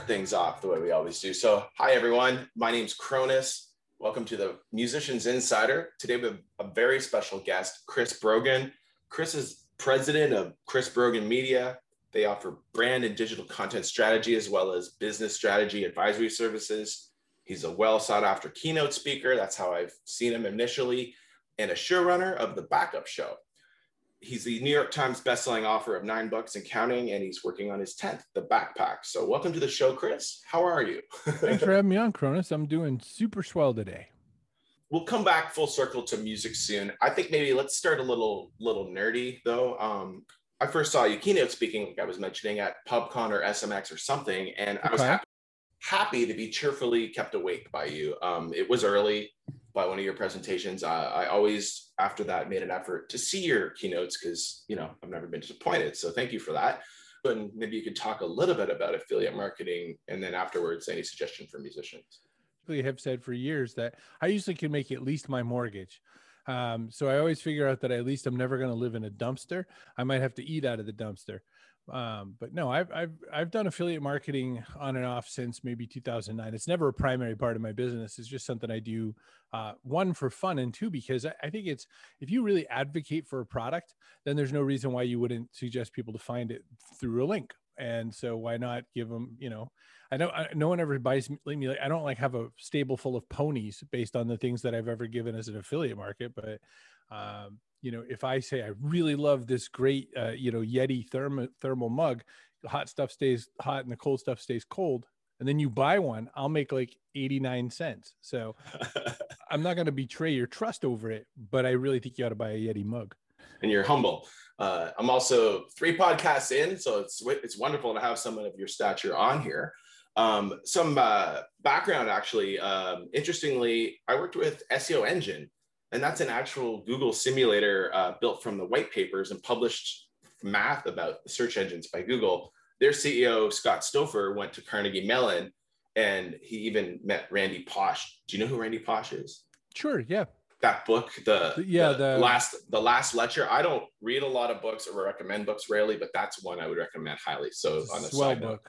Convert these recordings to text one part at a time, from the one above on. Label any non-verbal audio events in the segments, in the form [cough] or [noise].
start things off the way we always do. So, hi everyone. My name's KRONIS. Welcome to the Musicians Insider. Today we have a very special guest, Chris Brogan. Chris is president of Chris Brogan Media. They offer brand and digital content strategy as well as business strategy advisory services. He's a well sought after keynote speaker. That's how I've seen him initially, and a showrunner of the Backpack Show he's the New York Times bestselling author of Nine Books and Counting, and he's working on his 10th, The Backpack. So, welcome to the show, Chris. How are you? [laughs] Thanks for having me on, KRONIS. I'm doing super swell today. We'll come back full circle to music soon. I think maybe let's start a little little nerdy though. Um, I first saw you keynote speaking, like I was mentioning, at PubCon or SMX or something, and okay. I was happy, happy to be cheerfully kept awake by you. Um, it was early by one of your presentations. I, I always, after that, made an effort to see your keynotes because, you know, I've never been disappointed. So thank you for that. But maybe you could talk a little bit about affiliate marketing and then afterwards, any suggestion for musicians. I have said for years that I usually can make at least my mortgage. Um, so I always figure out that at least I'm never going to live in a dumpster. I might have to eat out of the dumpster. Um, but no, I've, I've, I've done affiliate marketing on and off since maybe 2009. It's never a primary part of my business. It's just something I do, uh, one for fun and two, because I, I think it's, if you really advocate for a product, then there's no reason why you wouldn't suggest people to find it through a link. And so why not give them, you know, I know no one ever buys me. Like, I don't like have a stable full of ponies based on the things that I've ever given as an affiliate market, but um, you know, if I say I really love this great, uh, you know, Yeti thermal thermal mug, the hot stuff stays hot and the cold stuff stays cold, and then you buy one, I'll make like 89 cents. So [laughs] I'm not going to betray your trust over it, but I really think you ought to buy a Yeti mug. And you're humble. Uh, I'm also three podcasts in, so it's it's wonderful to have someone of your stature on here. Um, some uh, background, actually. Um, interestingly, I worked with SEO Engine and that's an actual Google simulator uh, built from the white papers and published math about search engines by Google. Their CEO, Scott Stouffer, went to Carnegie Mellon and he even met Randy Pausch. Do you know who Randy Pausch is? Sure, yeah. That book, the yeah, the, the, last the last lecture. I don't read a lot of books or recommend books rarely, but that's one I would recommend highly. So on the side book. Note,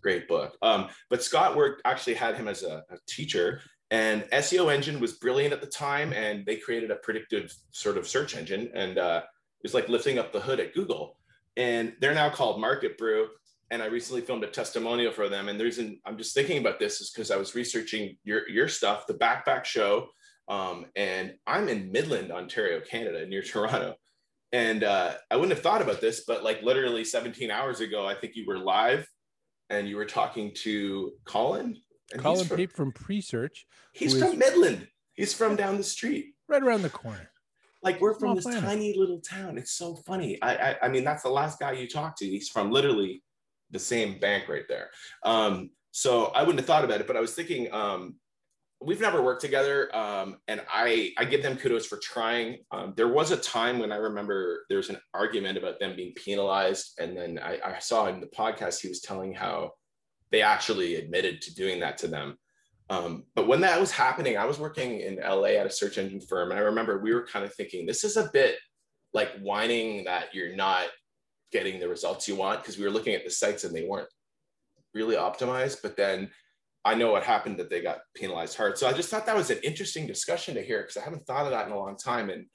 great book. Um, but Scott worked actually had him as a, a teacher, and SEO Engine was brilliant at the time, and they created a predictive sort of search engine, and uh, it was like lifting up the hood at Google. And they're now called Market Brew. And I recently filmed a testimonial for them. And the reason I'm just thinking about this is because I was researching your your stuff, the Backpack Show, um, and I'm in Midland, Ontario, Canada, near [laughs] Toronto. And uh, I wouldn't have thought about this, but like literally 17 hours ago, I think you were live and you were talking to Colin and Colin from, Pape from Presearch. He's from Midland. He's from down the street. Right around the corner. Like we're from this planet. tiny little town. It's so funny. I, I, I mean, that's the last guy you talk to. He's from literally the same bank right there. Um, so I wouldn't have thought about it, but I was thinking um, we've never worked together, um, and I I give them kudos for trying. Um, there was a time when I remember there was an argument about them being penalized, and then I, I saw in the podcast he was telling how they actually admitted to doing that to them. Um, but when that was happening, I was working in LA at a search engine firm. And I remember we were kind of thinking, this is a bit like whining that you're not getting the results you want because we were looking at the sites and they weren't really optimized. But then I know what happened that they got penalized hard. So I just thought that was an interesting discussion to hear because I haven't thought of that in a long time. And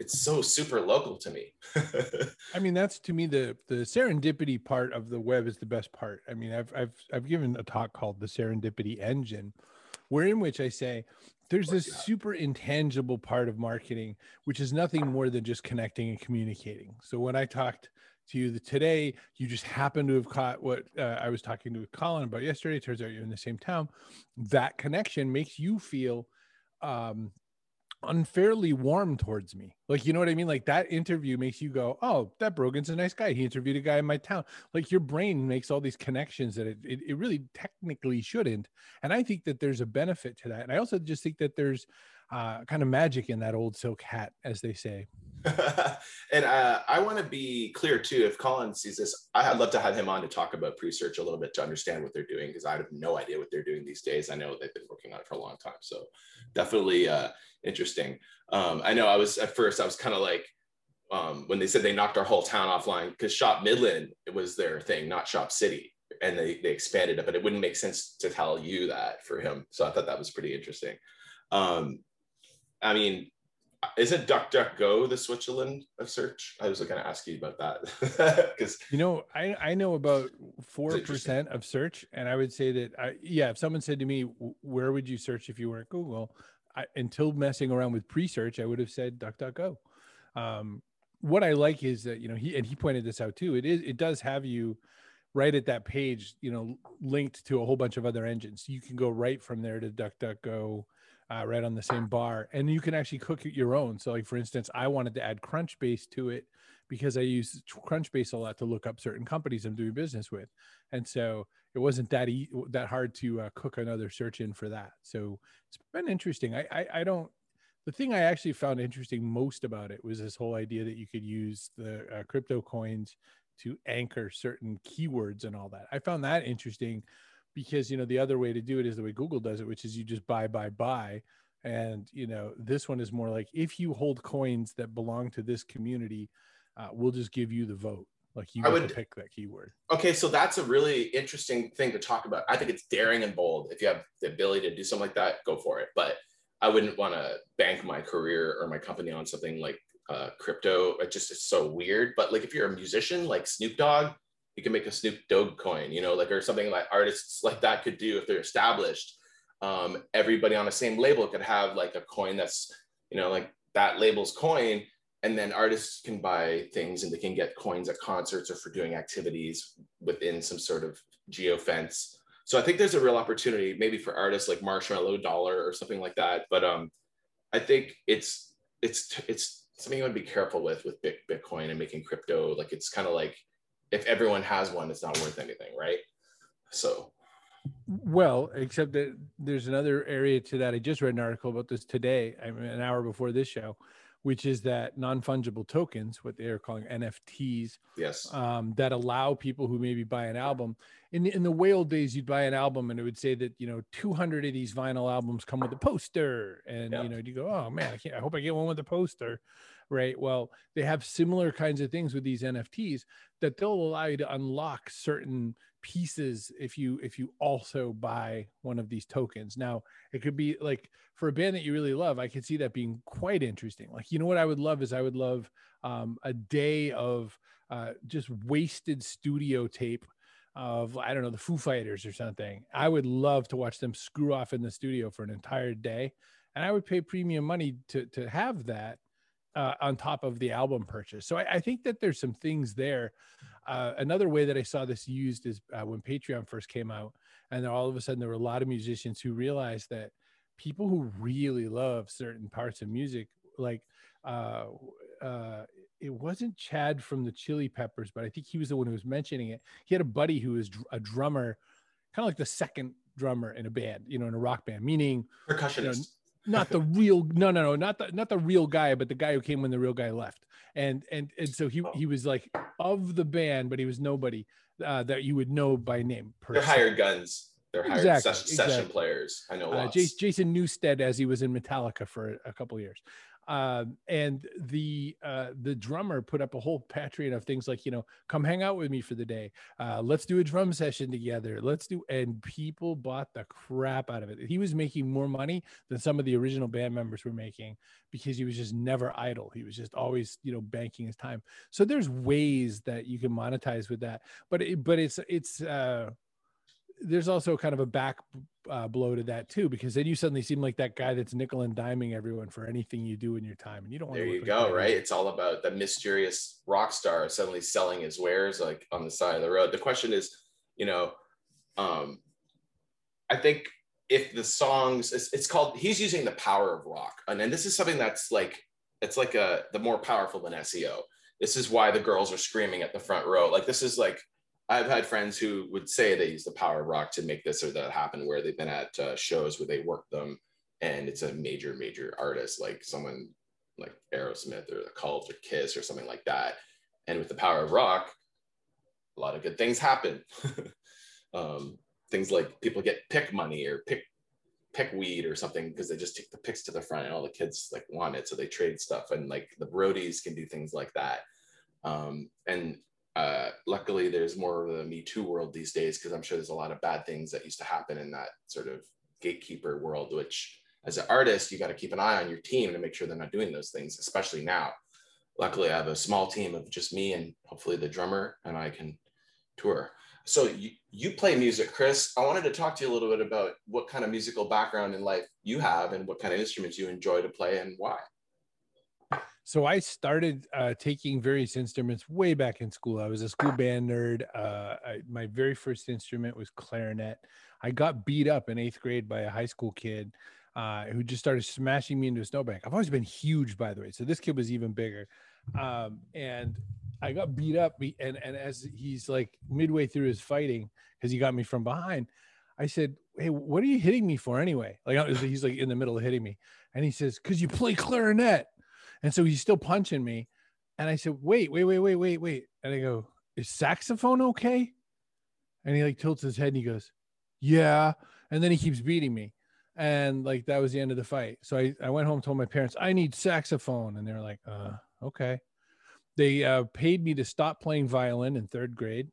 it's so super local to me. [laughs] I mean, that's to me the the serendipity part of the web is the best part. I mean, I've I've I've given a talk called the serendipity engine, where in which I say there's this super intangible part of marketing, which is nothing more than just connecting and communicating. So when I talked to you today, you just happen to have caught what uh, I was talking to Colin about yesterday. Turns out you're in the same town. That connection makes you feel um, unfairly warm towards me. Like, you know what I mean? Like that interview makes you go, Oh, that Brogan's a nice guy. He interviewed a guy in my town. Like your brain makes all these connections that it, it, it really technically shouldn't. And I think that there's a benefit to that. And I also just think that there's uh, kind of magic in that old silk hat, as they say. [laughs] and uh, I want to be clear too. If Colin sees this, I'd love to have him on to talk about Presearch a little bit to understand what they're doing because I have no idea what they're doing these days. I know they've been working on it for a long time, so definitely uh, interesting. Um, I know I was at first I was kind of like um, when they said they knocked our whole town offline because Shop Midland was their thing, not Shop City. and they, they expanded it, but it wouldn't make sense to tell you that for him. So I thought that was pretty interesting. Um, I mean, isn't DuckDuckGo the Switzerland of search? I was going to ask you about that [laughs] because you know I I know about four percent of search, and I would say that I yeah. If someone said to me, "Where would you search if you weren't Google?" I, until messing around with Presearch, I would have said DuckDuckGo. Um, what I like is that you know he and he pointed this out too. It is it does have you right at that page, you know, linked to a whole bunch of other engines. You can go right from there to DuckDuckGo uh, right on the same bar, and you can actually cook it your own. So, like for instance, I wanted to add Crunchbase to it because I use Crunchbase a lot to look up certain companies I'm doing business with, and so it wasn't that e- that hard to uh, cook another search in for that. So it's been interesting. I, I I don't. The thing I actually found interesting most about it was this whole idea that you could use the uh, crypto coins to anchor certain keywords and all that. I found that interesting because you know the other way to do it is the way Google does it, which is you just buy, buy, buy. And you know this one is more like if you hold coins that belong to this community, uh, we'll just give you the vote. Like you I would pick that keyword. Okay, so that's a really interesting thing to talk about. I think it's daring and bold. If you have the ability to do something like that, go for it. But I wouldn't want to bank my career or my company on something like uh, crypto. It just is so weird. But like if you're a musician like Snoop Dogg, you can make a Snoop Dogg coin, you know, like or something like artists like that could do if they're established. Um, everybody on the same label could have like a coin that's, you know, like that label's coin. And then artists can buy things and they can get coins at concerts or for doing activities within some sort of geo fence. So I think there's a real opportunity maybe for artists like Marshmello Dollar or something like that. But um, I think it's it's it's something you want to be careful with with Bitcoin and making crypto. Like it's kind of like if everyone has one, it's not worth anything, right? So, well, except that there's another area to that. I just read an article about this today, I mean, an hour before this show, which is that non-fungible tokens, what they are calling NFTs, yes, um, that allow people who maybe buy an album. In the, in the whale days, you'd buy an album and it would say that you know 200 of these vinyl albums come with a poster, and yeah. you know you go, oh man, I can't. I hope I get one with a poster right? Well, they have similar kinds of things with these NFTs that they'll allow you to unlock certain pieces if you if you also buy one of these tokens. Now, it could be like for a band that you really love, I could see that being quite interesting. Like, you know what I would love is I would love um, a day of uh, just wasted studio tape of I don't know the Foo Fighters or something. I would love to watch them screw off in the studio for an entire day, and I would pay premium money to to have that uh, on top of the album purchase. So I, I think that there's some things there. Uh, another way that I saw this used is uh, when Patreon first came out, and all of a sudden there were a lot of musicians who realized that people who really love certain parts of music, like uh, uh, it wasn't Chad from the Chili Peppers, but I think he was the one who was mentioning it. He had a buddy who was a drummer, kind of like the second drummer in a band, you know, in a rock band, meaning percussionist. You know, not the real no no no not the not the real guy but the guy who came when the real guy left. And and and so he he was like of the band but he was nobody uh, that you would know by name they're hired guns. They're hired exactly, session, exactly. session players. I know uh, jason newsted as he was in metallica for a couple years um, and the uh, the drummer put up a whole Patreon of things like you know come hang out with me for the day. Uh, let's do a drum session together. Let's do and people bought the crap out of it. He was making more money than some of the original band members were making because he was just never idle. He was just always you know banking his time. So there's ways that you can monetize with that. But it, but it's it's uh there's also kind of a back uh, blow to that too, because then you suddenly seem like that guy that's nickel and diming everyone for anything you do in your time, and you don't want. To there you go, right? It's all about the mysterious rock star suddenly selling his wares like on the side of the road. The question is, you know, um, I think if the songs, it's, it's called. He's using the power of rock, and then this is something that's like it's like a the more powerful than SEO. This is why the girls are screaming at the front row. Like this is like I've had friends who would say they use the power of rock to make this or that happen, where they've been at uh, shows where they work them, and it's a major, major artist like someone like Aerosmith or the Cult or Kiss or something like that. And with the power of rock, a lot of good things happen. [laughs] um, things like people get pick money or pick pick weed or something because they just take the picks to the front and all the kids like want it, so they trade stuff. And like the Brodies can do things like that. Um, and uh, luckily there's more of a Me Too world these days because I'm sure there's a lot of bad things that used to happen in that sort of gatekeeper world, which as an artist, you got to keep an eye on your team to make sure they're not doing those things, especially now. Luckily, I have a small team of just me and hopefully the drummer, and I can tour. So you, you play music, Chris. I wanted to talk to you a little bit about what kind of musical background in life you have and what kind of instruments you enjoy to play and why. So I started uh, taking various instruments way back in school. I was a school band nerd. Uh, I, my very first instrument was clarinet. I got beat up in eighth grade by a high school kid uh, who just started smashing me into a snowbank. I've always been huge, by the way. So this kid was even bigger. Um, and I got beat up. And, and as he's like midway through his fighting, because he got me from behind, I said, Hey, what are you hitting me for anyway? Like he's like in the middle of hitting me. And he says, Because you play clarinet. And so he's still punching me. And I said, wait, wait, wait, wait, wait, wait. And I go, is saxophone okay? And he like tilts his head and he goes, yeah. And then he keeps beating me. And like that was the end of the fight. So I, I went home, told my parents, I need saxophone. And they're like, uh, okay. They uh, paid me to stop playing violin in third grade.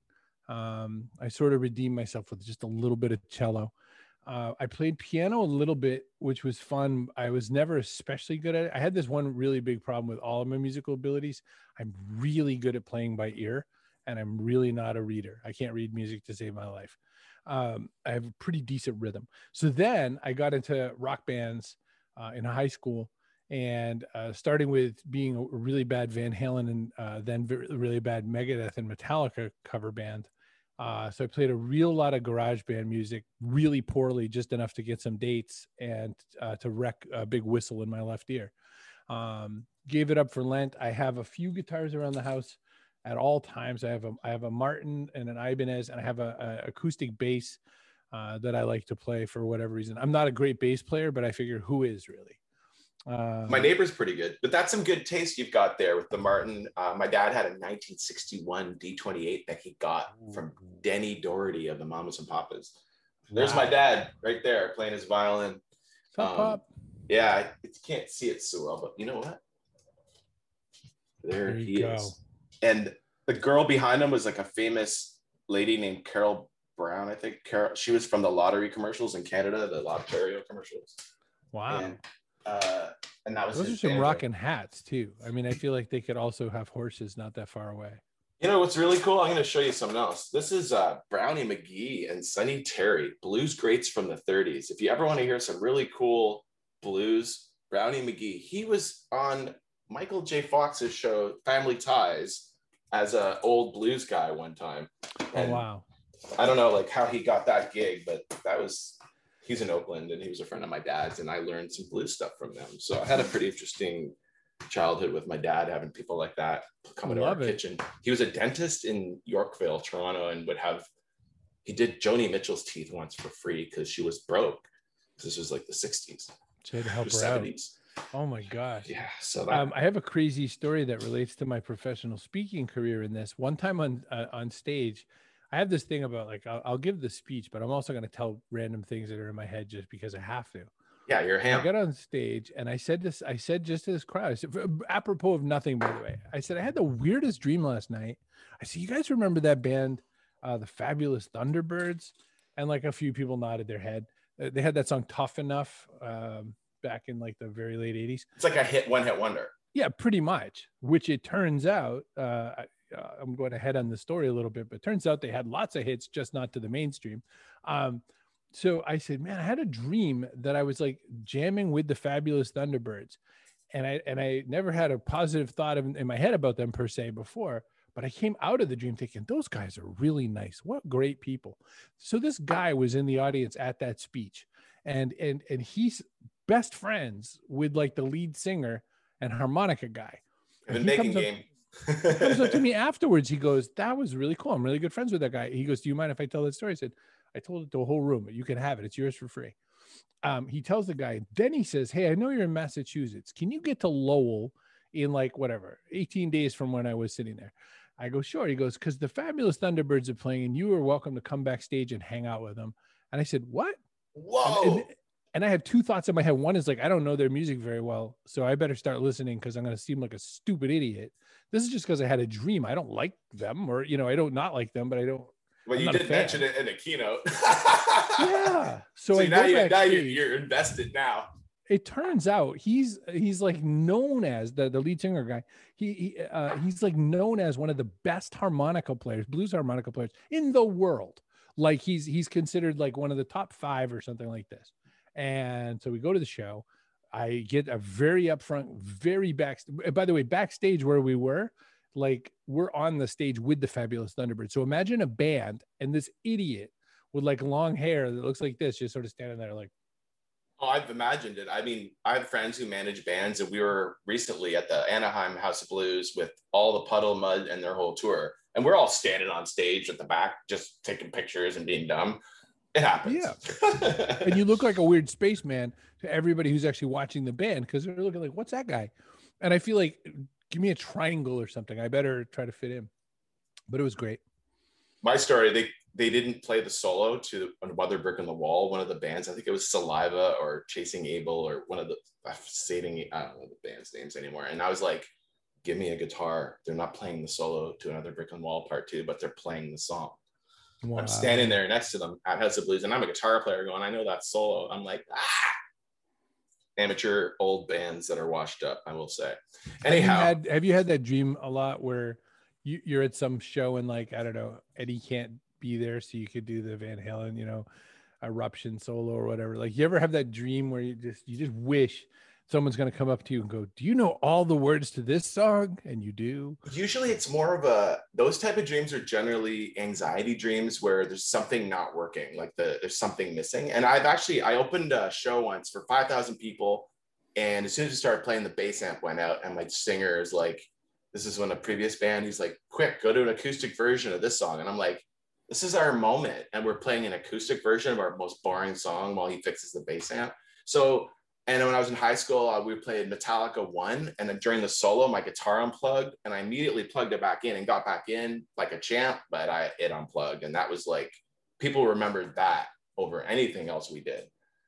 Um, I sort of redeemed myself with just a little bit of cello. Uh, I played piano a little bit, which was fun. I was never especially good at it. I had this one really big problem with all of my musical abilities. I'm really good at playing by ear, and I'm really not a reader. I can't read music to save my life. Um, I have a pretty decent rhythm. So then I got into rock bands uh, in high school, and uh, starting with being a really bad Van Halen and uh, then really bad Megadeth and Metallica cover band. Uh, so I played a real lot of garage band music, really poorly, just enough to get some dates and uh, to wreck a big whistle in my left ear. Um, gave it up for Lent. I have a few guitars around the house at all times. I have a I have a Martin and an Ibanez, and I have a, a acoustic bass uh, that I like to play for whatever reason. I'm not a great bass player, but I figure who is really. Uh, my neighbor's pretty good, but that's some good taste you've got there with the Martin. Uh, my dad had a 1961 D28 that he got from Denny Doherty of the Mamas and Papas. There's wow. my dad right there playing his violin. Um, pop. Yeah, I can't see it so well, but you know what? There, there he go. is. And the girl behind him was like a famous lady named Carol Brown, I think. Carol, she was from the lottery commercials in Canada, the Lotterio commercials. Wow. And uh, and that was those are some rocking hats too. I mean, I feel like they could also have horses not that far away. You know what's really cool? I'm going to show you something else. This is uh, Brownie McGhee and Sonny Terry, blues greats from the 30s. If you ever want to hear some really cool blues, Brownie McGhee, he was on Michael J. Fox's show Family Ties as a old blues guy one time. Oh, and oh wow! I don't know like how he got that gig, but that was he's in Oakland and he was a friend of my dad's and I learned some blues stuff from them. So I had a pretty interesting childhood with my dad having people like that come into our it. kitchen. He was a dentist in Yorkville, Toronto, and would have he did Joni Mitchell's teeth once for free because she was broke. This was like the 60s. So to help her 70s. Out. Oh my gosh. Yeah. So that... um, I have a crazy story that relates to my professional speaking career in this. One time on uh, on stage, I have this thing about like I'll, I'll give the speech, but I'm also going to tell random things that are in my head just because I have to. Yeah, you're ham. I got on stage and I said this. I said just to this crowd. I said, apropos of nothing, by the way. I said I had the weirdest dream last night. I said, you guys remember that band, uh, the Fabulous Thunderbirds? And like a few people nodded their head. Uh, they had that song "Tough Enough" um, back in like the very late '80s. It's like a hit, one hit wonder. Yeah, pretty much. Which it turns out, uh, uh, I'm going ahead on the story a little bit, but turns out they had lots of hits, just not to the mainstream. Um, so I said, man, I had a dream that I was like jamming with the fabulous Thunderbirds. And I and I never had a positive thought of, in my head about them per se before, but I came out of the dream thinking those guys are really nice. What great people. So this guy was in the audience at that speech, and and and he's best friends with like the lead singer and harmonica guy. And making game comes up to me [laughs] afterwards. He goes, "That was really cool. I'm really good friends with that guy." He goes, "Do you mind if I tell that story?" I said, "I told it to a whole room, but you can have it. It's yours for free." Um, he tells the guy. Then he says, "Hey, I know you're in Massachusetts. Can you get to Lowell in like whatever 18 days from when I was sitting there?" I go, "Sure." He goes, "Because the Fabulous Thunderbirds are playing, and you are welcome to come backstage and hang out with them." And I said, "What?" Whoa. And, and, and I have two thoughts in my head. One is like, I don't know their music very well, so I better start listening because I'm going to seem like a stupid idiot. This is just because I had a dream. I don't like them, or you know, I don't not like them, but I don't. Well, I'm you did mention it in a keynote. [laughs] yeah. So, so now, you, now you're, you're invested now. It turns out he's he's like known as the, the lead singer guy. He, he uh, he's like known as one of the best harmonica players, blues harmonica players in the world. Like he's he's considered like one of the top five or something like this. And so we go to the show. I get a very upfront, very back. By the way, backstage where we were, like we're on the stage with the Fabulous Thunderbirds. So imagine a band and this idiot with like long hair that looks like this, just sort of standing there, like. Oh, I've imagined it. I mean, I have friends who manage bands, and we were recently at the Anaheim House of Blues with all the puddle mud and their whole tour, and we're all standing on stage at the back, just taking pictures and being dumb. It happens. Yeah. [laughs] and you look like a weird spaceman to everybody who's actually watching the band because they're looking like, what's that guy? And I feel like, give me a triangle or something. I better try to fit in. But it was great. My story, they they didn't play the solo to Another Brick in the Wall, one of the bands. I think it was Saliva or Chasing abel or one of the i'm saving I don't know the band's names anymore. And I was like, give me a guitar. They're not playing the solo to Another Brick in the Wall part two, but they're playing the song. Wow. I'm standing there next to them at House of Blues, and I'm a guitar player going, I know that solo. I'm like, ah, amateur old bands that are washed up, I will say. Anyhow, have you had, have you had that dream a lot where you, you're at some show and like, I don't know, Eddie can't be there, so you could do the Van Halen, you know, eruption solo or whatever. Like, you ever have that dream where you just, you just wish someone's going to come up to you and go, "Do you know all the words to this song?" And you do. Usually, it's more of a those type of dreams are generally anxiety dreams where there's something not working, like the there's something missing. And I've actually I opened a show once for five thousand people, and as soon as we started playing, the bass amp went out, and my singer is like, "This is when a previous band." He's like, "Quick, go to an acoustic version of this song," and I'm like. This is our moment, and we're playing an acoustic version of our most boring song while he fixes the bass amp. So and when I was in high school, uh, we played Metallica One, and then during the solo, my guitar unplugged, and I immediately plugged it back in and got back in like a champ. But I it unplugged, and that was like people remembered that over anything else we did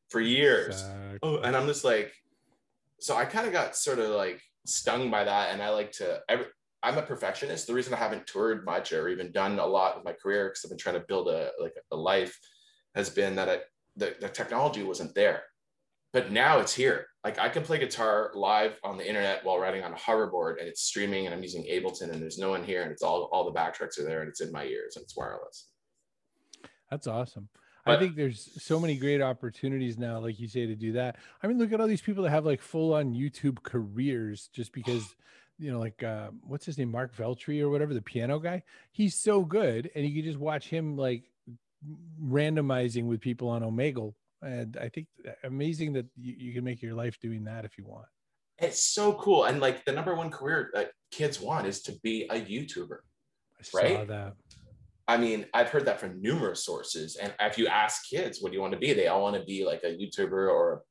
for years. Exactly. Oh, and I'm just like, so I kind of got sort of like stung by that, and I like to. Every, I'm a perfectionist. The reason I haven't toured much or even done a lot with my career because I've been trying to build a like a life has been that I, the, the technology wasn't there but now it's here. Like I can play guitar live on the internet while riding on a hoverboard and it's streaming and I'm using Ableton and there's no one here and it's all all the backtracks are there and it's in my ears and it's wireless. That's awesome. But, I think there's so many great opportunities now, like you say, to do that. I mean, look at all these people that have like full on YouTube careers just because, [sighs] you know, like uh, what's his name, Mark Veltri or whatever, the piano guy. He's so good, and you can just watch him like randomizing with people on Omegle and i think amazing that you, you can make your life doing that if you want. It's so cool. And like the number one career that kids want is to be a youtuber I right? that. I mean i've heard that from numerous sources. And if you ask kids what do you want to be? They all want to be like a youtuber or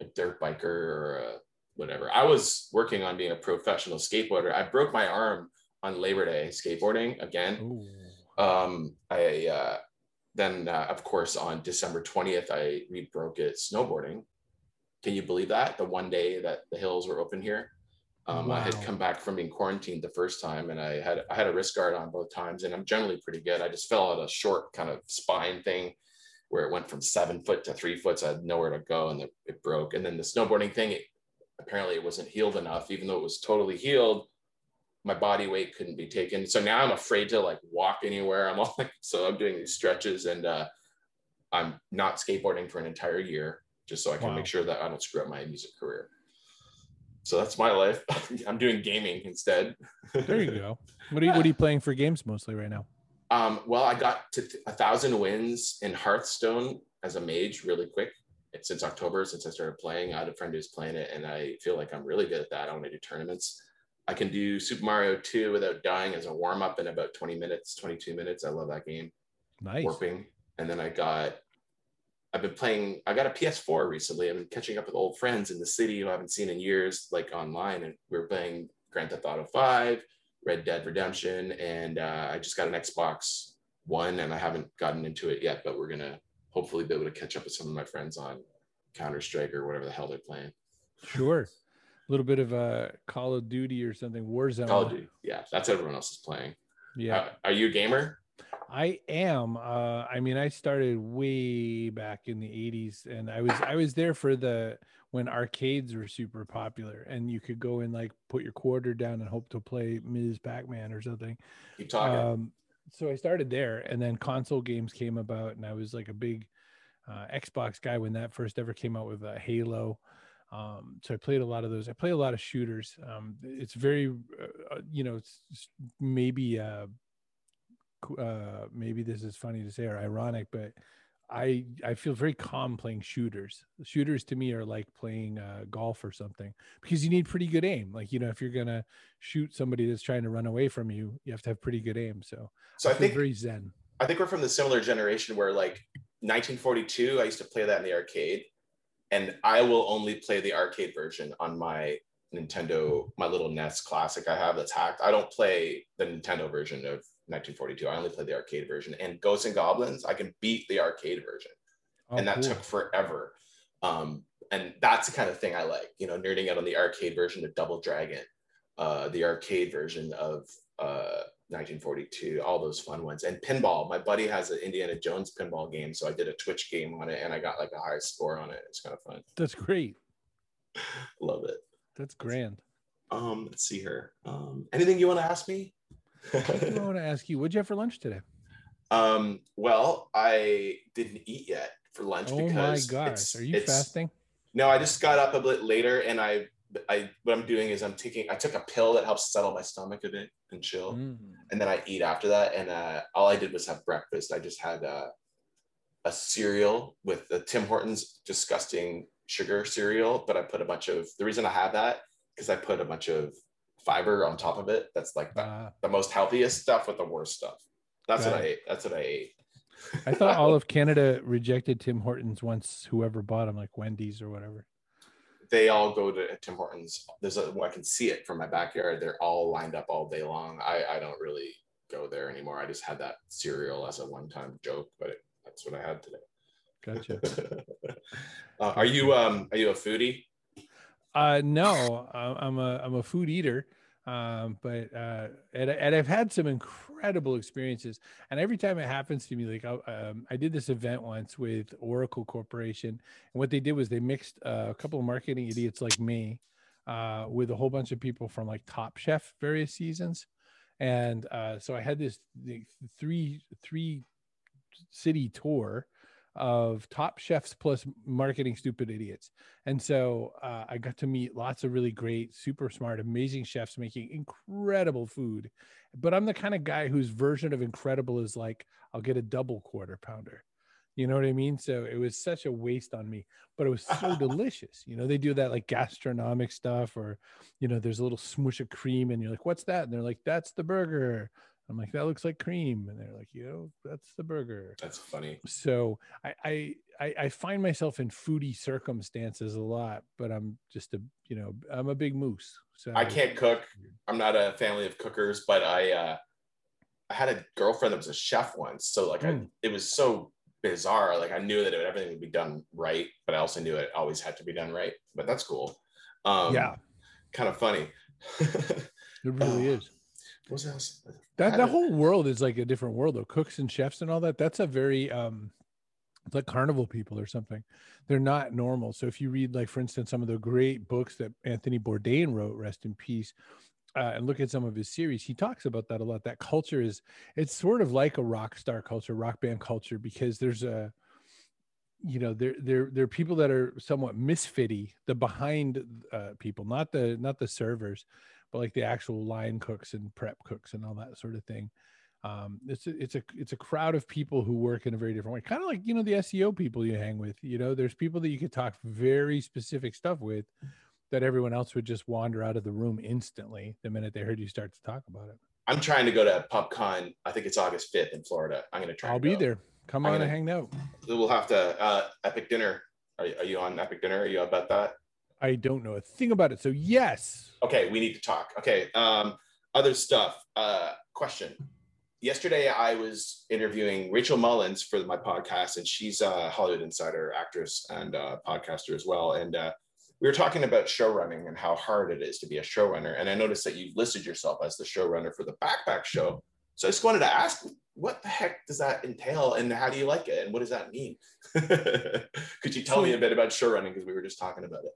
a dirt biker or whatever. I was working on being a professional skateboarder. I broke my arm on labor day skateboarding again. Ooh. um i uh then, uh, of course, on December 20th, I we broke it snowboarding. Can you believe that? The one day that the hills were open here. Um, wow. I had come back from being quarantined the first time, and I had I had a wrist guard on both times, and I'm generally pretty good. I just fell out a short kind of spine thing, where it went from seven foot to three foot, so I had nowhere to go, and it broke. And then the snowboarding thing, it, apparently, it wasn't healed enough, even though it was totally healed my body weight couldn't be taken. So now I'm afraid to like walk anywhere. I'm all like, so I'm doing these stretches and uh, I'm not skateboarding for an entire year just so I can wow. make sure that I don't screw up my music career. So that's my life. [laughs] I'm doing gaming instead. there you go. What are you, [laughs] what are you playing for games mostly right now? Um, well, I got to th- a thousand wins in Hearthstone as a mage really quick. since October, since I started playing, I had a friend who's playing it, and I feel like I'm really good at that. I want to do tournaments. I can do Super Mario 2 without dying as a warm up in about 20 minutes, 22 minutes. I love that game. Nice. Warping. And then I got, I've been playing, I got a PS4 recently. I've been catching up with old friends in the city who I haven't seen in years, like online. And we are playing Grand Theft Auto 5, Red Dead Redemption. And uh, I just got an Xbox One and I haven't gotten into it yet, but we're going to hopefully be able to catch up with some of my friends on Counter Strike or whatever the hell they're playing. Sure. A little bit of a Call of Duty or something, Warzone. Call of Duty. Yeah, that's everyone else is playing. Yeah. Uh, are you a gamer? I am. Uh, I mean, I started way back in the '80s, and I was I was there for the when arcades were super popular, and you could go and like put your quarter down and hope to play Ms. Pac-Man or something. Keep talking. Um, so I started there, and then console games came about, and I was like a big uh, Xbox guy when that first ever came out with uh, Halo. Um, so I played a lot of those. I play a lot of shooters. Um, it's very, uh, uh you know, it's maybe uh, uh, maybe this is funny to say or ironic, but I I feel very calm playing shooters. Shooters to me are like playing uh, golf or something because you need pretty good aim. Like you know, if you're gonna shoot somebody that's trying to run away from you, you have to have pretty good aim. So so I, I think very zen. I think we're from the similar generation where like 1942, I used to play that in the arcade, and I will only play the arcade version on my Nintendo, my little NES Classic I have that's hacked. I don't play the Nintendo version of 1942. I only play the arcade version. And Ghosts and Goblins, I can beat the arcade version. Oh, and that cool. took forever. Um, and that's the kind of thing I like, you know, nerding out on the arcade version of Double Dragon, uh, the arcade version of uh, 1942, all those fun ones. And pinball. My buddy has an Indiana Jones pinball game. So I did a Twitch game on it and I got like a high score on it. It's kind of fun. That's great. [laughs] Love it. That's grand. Um, let's see here. Um, anything you want to ask me? I want to [laughs] ask you, what'd you have for lunch today? Um, well, I didn't eat yet for lunch oh because my gosh, are you fasting? No, I just got up a bit later and I I what I'm doing is I'm taking I took a pill that helps settle my stomach a bit and chill. Mm. And then I eat after that. And uh, all I did was have breakfast. I just had uh, a cereal with the Tim Hortons disgusting sugar cereal, but I put a bunch of the reason I have that because I put a bunch of fiber on top of it. That's like the, uh, the most healthiest stuff with the worst stuff. That's what I ate. That's what I ate. I thought [laughs] all of Canada rejected Tim Hortons once whoever bought them, like Wendy's or whatever. They all go to Tim Hortons. There's a I can see it from my backyard. They're all lined up all day long. I, I don't really go there anymore. I just had that cereal as a one-time joke, but it, that's what I had today. Gotcha. [laughs] uh, are you um are you a foodie? Uh, no, I'm a I'm a food eater. Um, but uh, and, and I've had some incredible experiences, and every time it happens to me, like I, um, I did this event once with Oracle Corporation, and what they did was they mixed uh, a couple of marketing idiots like me uh, with a whole bunch of people from like Top Chef various seasons, and uh, so I had this three three city tour of top chefs plus marketing stupid idiots. And so uh, I got to meet lots of really great, super smart, amazing chefs making incredible food. But I'm the kind of guy whose version of incredible is like, I'll get a double quarter pounder. You know what I mean? So it was such a waste on me, but it was so [laughs] delicious. You know, they do that like gastronomic stuff, or, you know, there's a little smoosh of cream, and you're like, what's that? And they're like, that's the burger. I'm like, that looks like cream. And they're like, you know, that's the burger. That's funny. So I, I, I find myself in foodie circumstances a lot, but I'm just a, you know, I'm a big moose. So I can't cook. I'm not a family of cookers, but I, uh, I had a girlfriend that was a chef once. So like, mm. I, hmm. it was so bizarre. Like I knew that everything would be done right, but I also knew it always had to be done right. But that's cool. Um, yeah. Kind of funny. [laughs] it really is. What's else? That the whole world is like a different world though. Cooks and chefs and all that. That's a very um it's like carnival people or something. They're not normal. So if you read like for instance some of the great books that Anthony Bourdain wrote, rest in peace, uh, and look at some of his series, he talks about that a lot. That culture is it's sort of like a rock star culture, rock band culture, because there's a you know there there there are people that are somewhat misfitty the behind uh, people not the not the servers but like the actual line cooks and prep cooks and all that sort of thing. Um, it's a, it's a it's a crowd of people who work in a very different way, kind of like you know the SEO people you hang with. You know, there's people that you could talk very specific stuff with that everyone else would just wander out of the room instantly the minute they heard you start to talk about it. I'm trying to go to PubCon. I think it's August 5th in Florida. I'm going to try. I'll be there. Come I'm on gonna, and hang out. We'll have to uh, Epic Dinner. Are, are you on Epic Dinner? Are you about that? I don't know a thing about it. So yes. Okay, we need to talk. Okay. Um, other stuff. Uh, question. yesterday I was interviewing Rachel Mullins for my podcast, and she's a Hollywood Insider actress and uh, podcaster as well. And uh, we were talking about show running and how hard it is to be a showrunner. And I noticed that you've listed yourself as the showrunner for the Backpack Show. So I just wanted to ask, what the heck does that entail, and how do you like it, and what does that mean? [laughs] Could you tell me a bit about showrunning because we were just talking about it?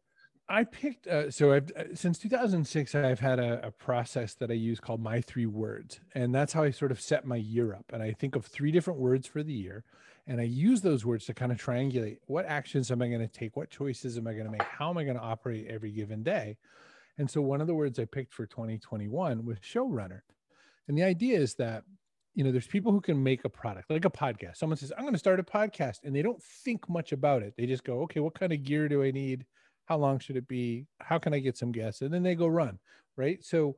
I picked uh, so I've uh, since 2006 I've had a, a, process that I use called my three words, and that's how I sort of set my year up. And I think of three different words for the year, and I use those words to kind of triangulate what actions am I going to take, what choices am I going to make, how am I going to operate every given day. And so one of the words I picked for 2021 was showrunner, and the idea is that you know there's people who can make a product like a podcast. Someone says I'm going to start a podcast, and they don't think much about it. They just go, okay, what kind of gear do I need? How long should it be? How can i get some guests and then they go run right? So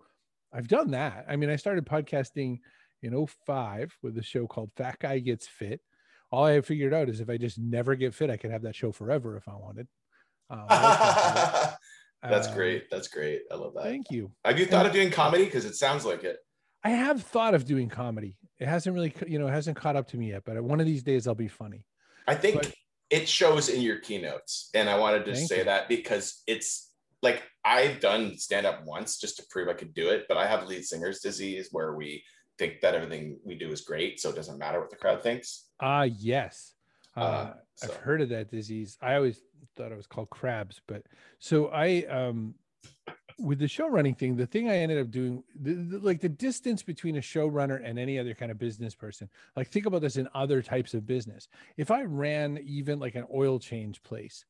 i've done that. I mean i started podcasting in 05 with a show called fat guy gets fit. All i figured out is if i just never get fit i could have that show forever if i wanted. Um, [laughs] that's um, great. That's great. I love that. thank you. Have you thought and, of doing comedy? Because it sounds like it. I have thought of doing comedy. It hasn't really you know it hasn't caught up to me yet but one of these days i'll be funny. I think but, it shows in your keynotes. And I wanted to Thank say you. that because it's like I've done stand up once just to prove I could do it, but I have lead singer's disease where we think that everything we do is great. So it doesn't matter what the crowd thinks. Ah, uh, yes. Uh, uh, so. I've heard of that disease. I always thought it was called crabs, but so I, um, with the show running thing, the thing I ended up doing, the, the, like the distance between a showrunner and any other kind of business person, like think about this in other types of business. If I ran even like an oil change place,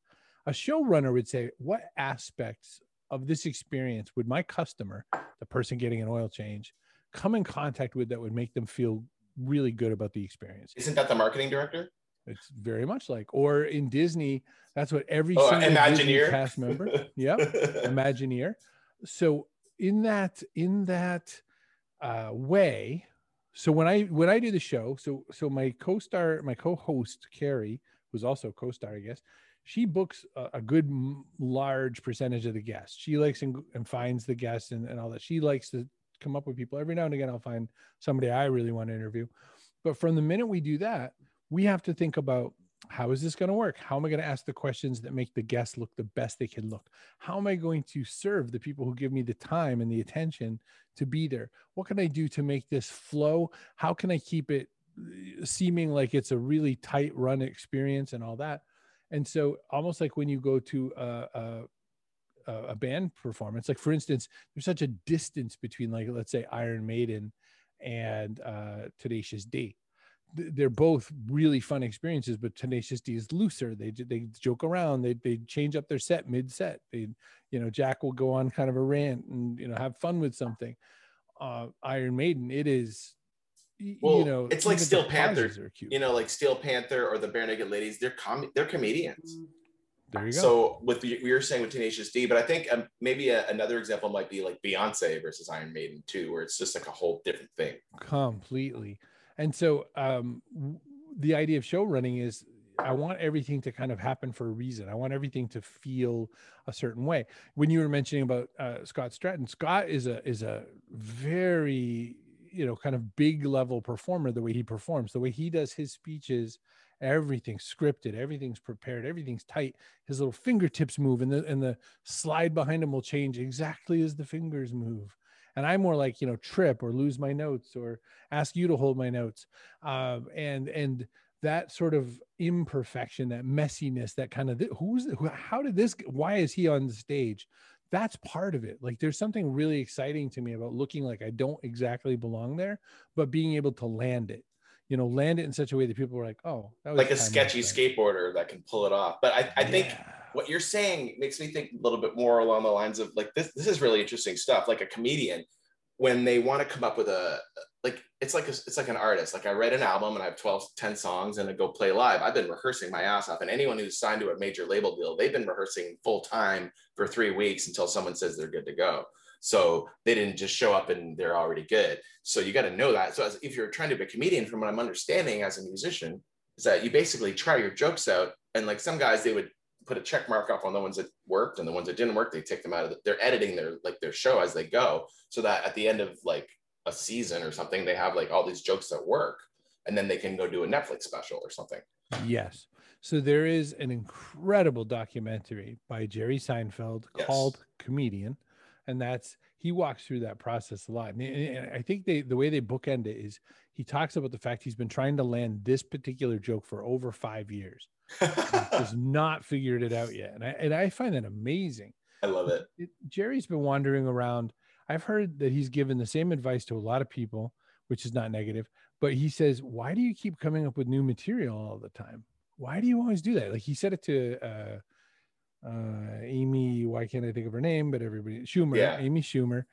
a showrunner would say, What aspects of this experience would my customer, the person getting an oil change, come in contact with that would make them feel really good about the experience? Isn't that the marketing director? It's very much like, or in Disney, that's what every oh, single Imagineer. Disney cast member, [laughs] yeah, Imagineer so in that in that uh, way so when i when i do the show so so my co-star my co-host carrie who's also co-star i guess she books a, a good large percentage of the guests. She likes and, and finds the guests and, and all that. She likes to come up with people. Every now and again i'll find somebody i really want to interview. But from the minute we do that we have to think about how is this going to work? How am I going to ask the questions that make the guests look the best they can look? How am I going to serve the people who give me the time and the attention to be there? What can I do to make this flow? How can I keep it uh, seeming like it's a really tight run experience and all that? And so, almost like when you go to a, a a band performance like for instance there's such a distance between like let's say iron maiden and uh tenacious d they're both really fun experiences, but Tenacious D is looser. They they joke around. They they change up their set mid set. They you know Jack will go on kind of a rant and you know have fun with something. Uh, Iron Maiden, it is. Well, you know, it's like Steel Panther. You know, like Steel Panther or the Bare Naked Ladies. They're com- they're comedians. There you go. So with we were saying with Tenacious D, but I think um, maybe a, another example might be like Beyonce versus Iron Maiden too, where it's just like a whole different thing. Completely. And so um, the idea of show running is I want everything to kind of happen for a reason. I want everything to feel a certain way. When you were mentioning about uh, Scott Stratten, Scott is a is a very you know kind of big level performer. The way he performs, the way he does his speeches, everything's scripted, everything's prepared, everything's tight. His little fingertips move, and the and the slide behind him will change exactly as the fingers move and i'm more like you know trip or lose my notes or ask you to hold my notes um, and and that sort of imperfection that messiness that kind of who's who, how did this why is he on the stage? That's part of it. Like there's something really exciting to me about looking like i don't exactly belong there but being able to land it you know land it in such a way that people are like oh like a sketchy skateboarder that can pull it off but i, I yeah. think what you're saying makes me think a little bit more along the lines of like this this is really interesting stuff like a comedian when they want to come up with a like it's like a, it's like an artist like i write an album and i have 12 10 songs and i go play live i've been rehearsing my ass off and anyone who's signed to a major label deal they've been rehearsing full time for three weeks until someone says they're good to go. So they didn't just show up and they're already good. So you got to know that. So as, if you're trying to be a comedian from what i'm understanding as a musician is that you basically try your jokes out and like some guys they would put a check mark up on the ones that worked and the ones that didn't work they take them out of the, they're editing their like their show as they go so that at the end of like a season or something, they have like all these jokes that work, and then they can go do a Netflix special or something. Yes. So there is an incredible documentary by Jerry Seinfeld yes. called Comedian, and that's he walks through that process a lot. And, and I think they the way they bookend it is he talks about the fact he's been trying to land this particular joke for over five years, [laughs] has [laughs] not figured it out yet, and I and I find that amazing. I love it. it. Jerry's been wandering around. I've heard that he's given the same advice to a lot of people, which is not negative, but he says, "Why do you keep coming up with new material all the time?" why do you always do that? Like he said it to uh, uh, Amy, why can't I think of her name? But everybody, Schumer, yeah. Amy Schumer,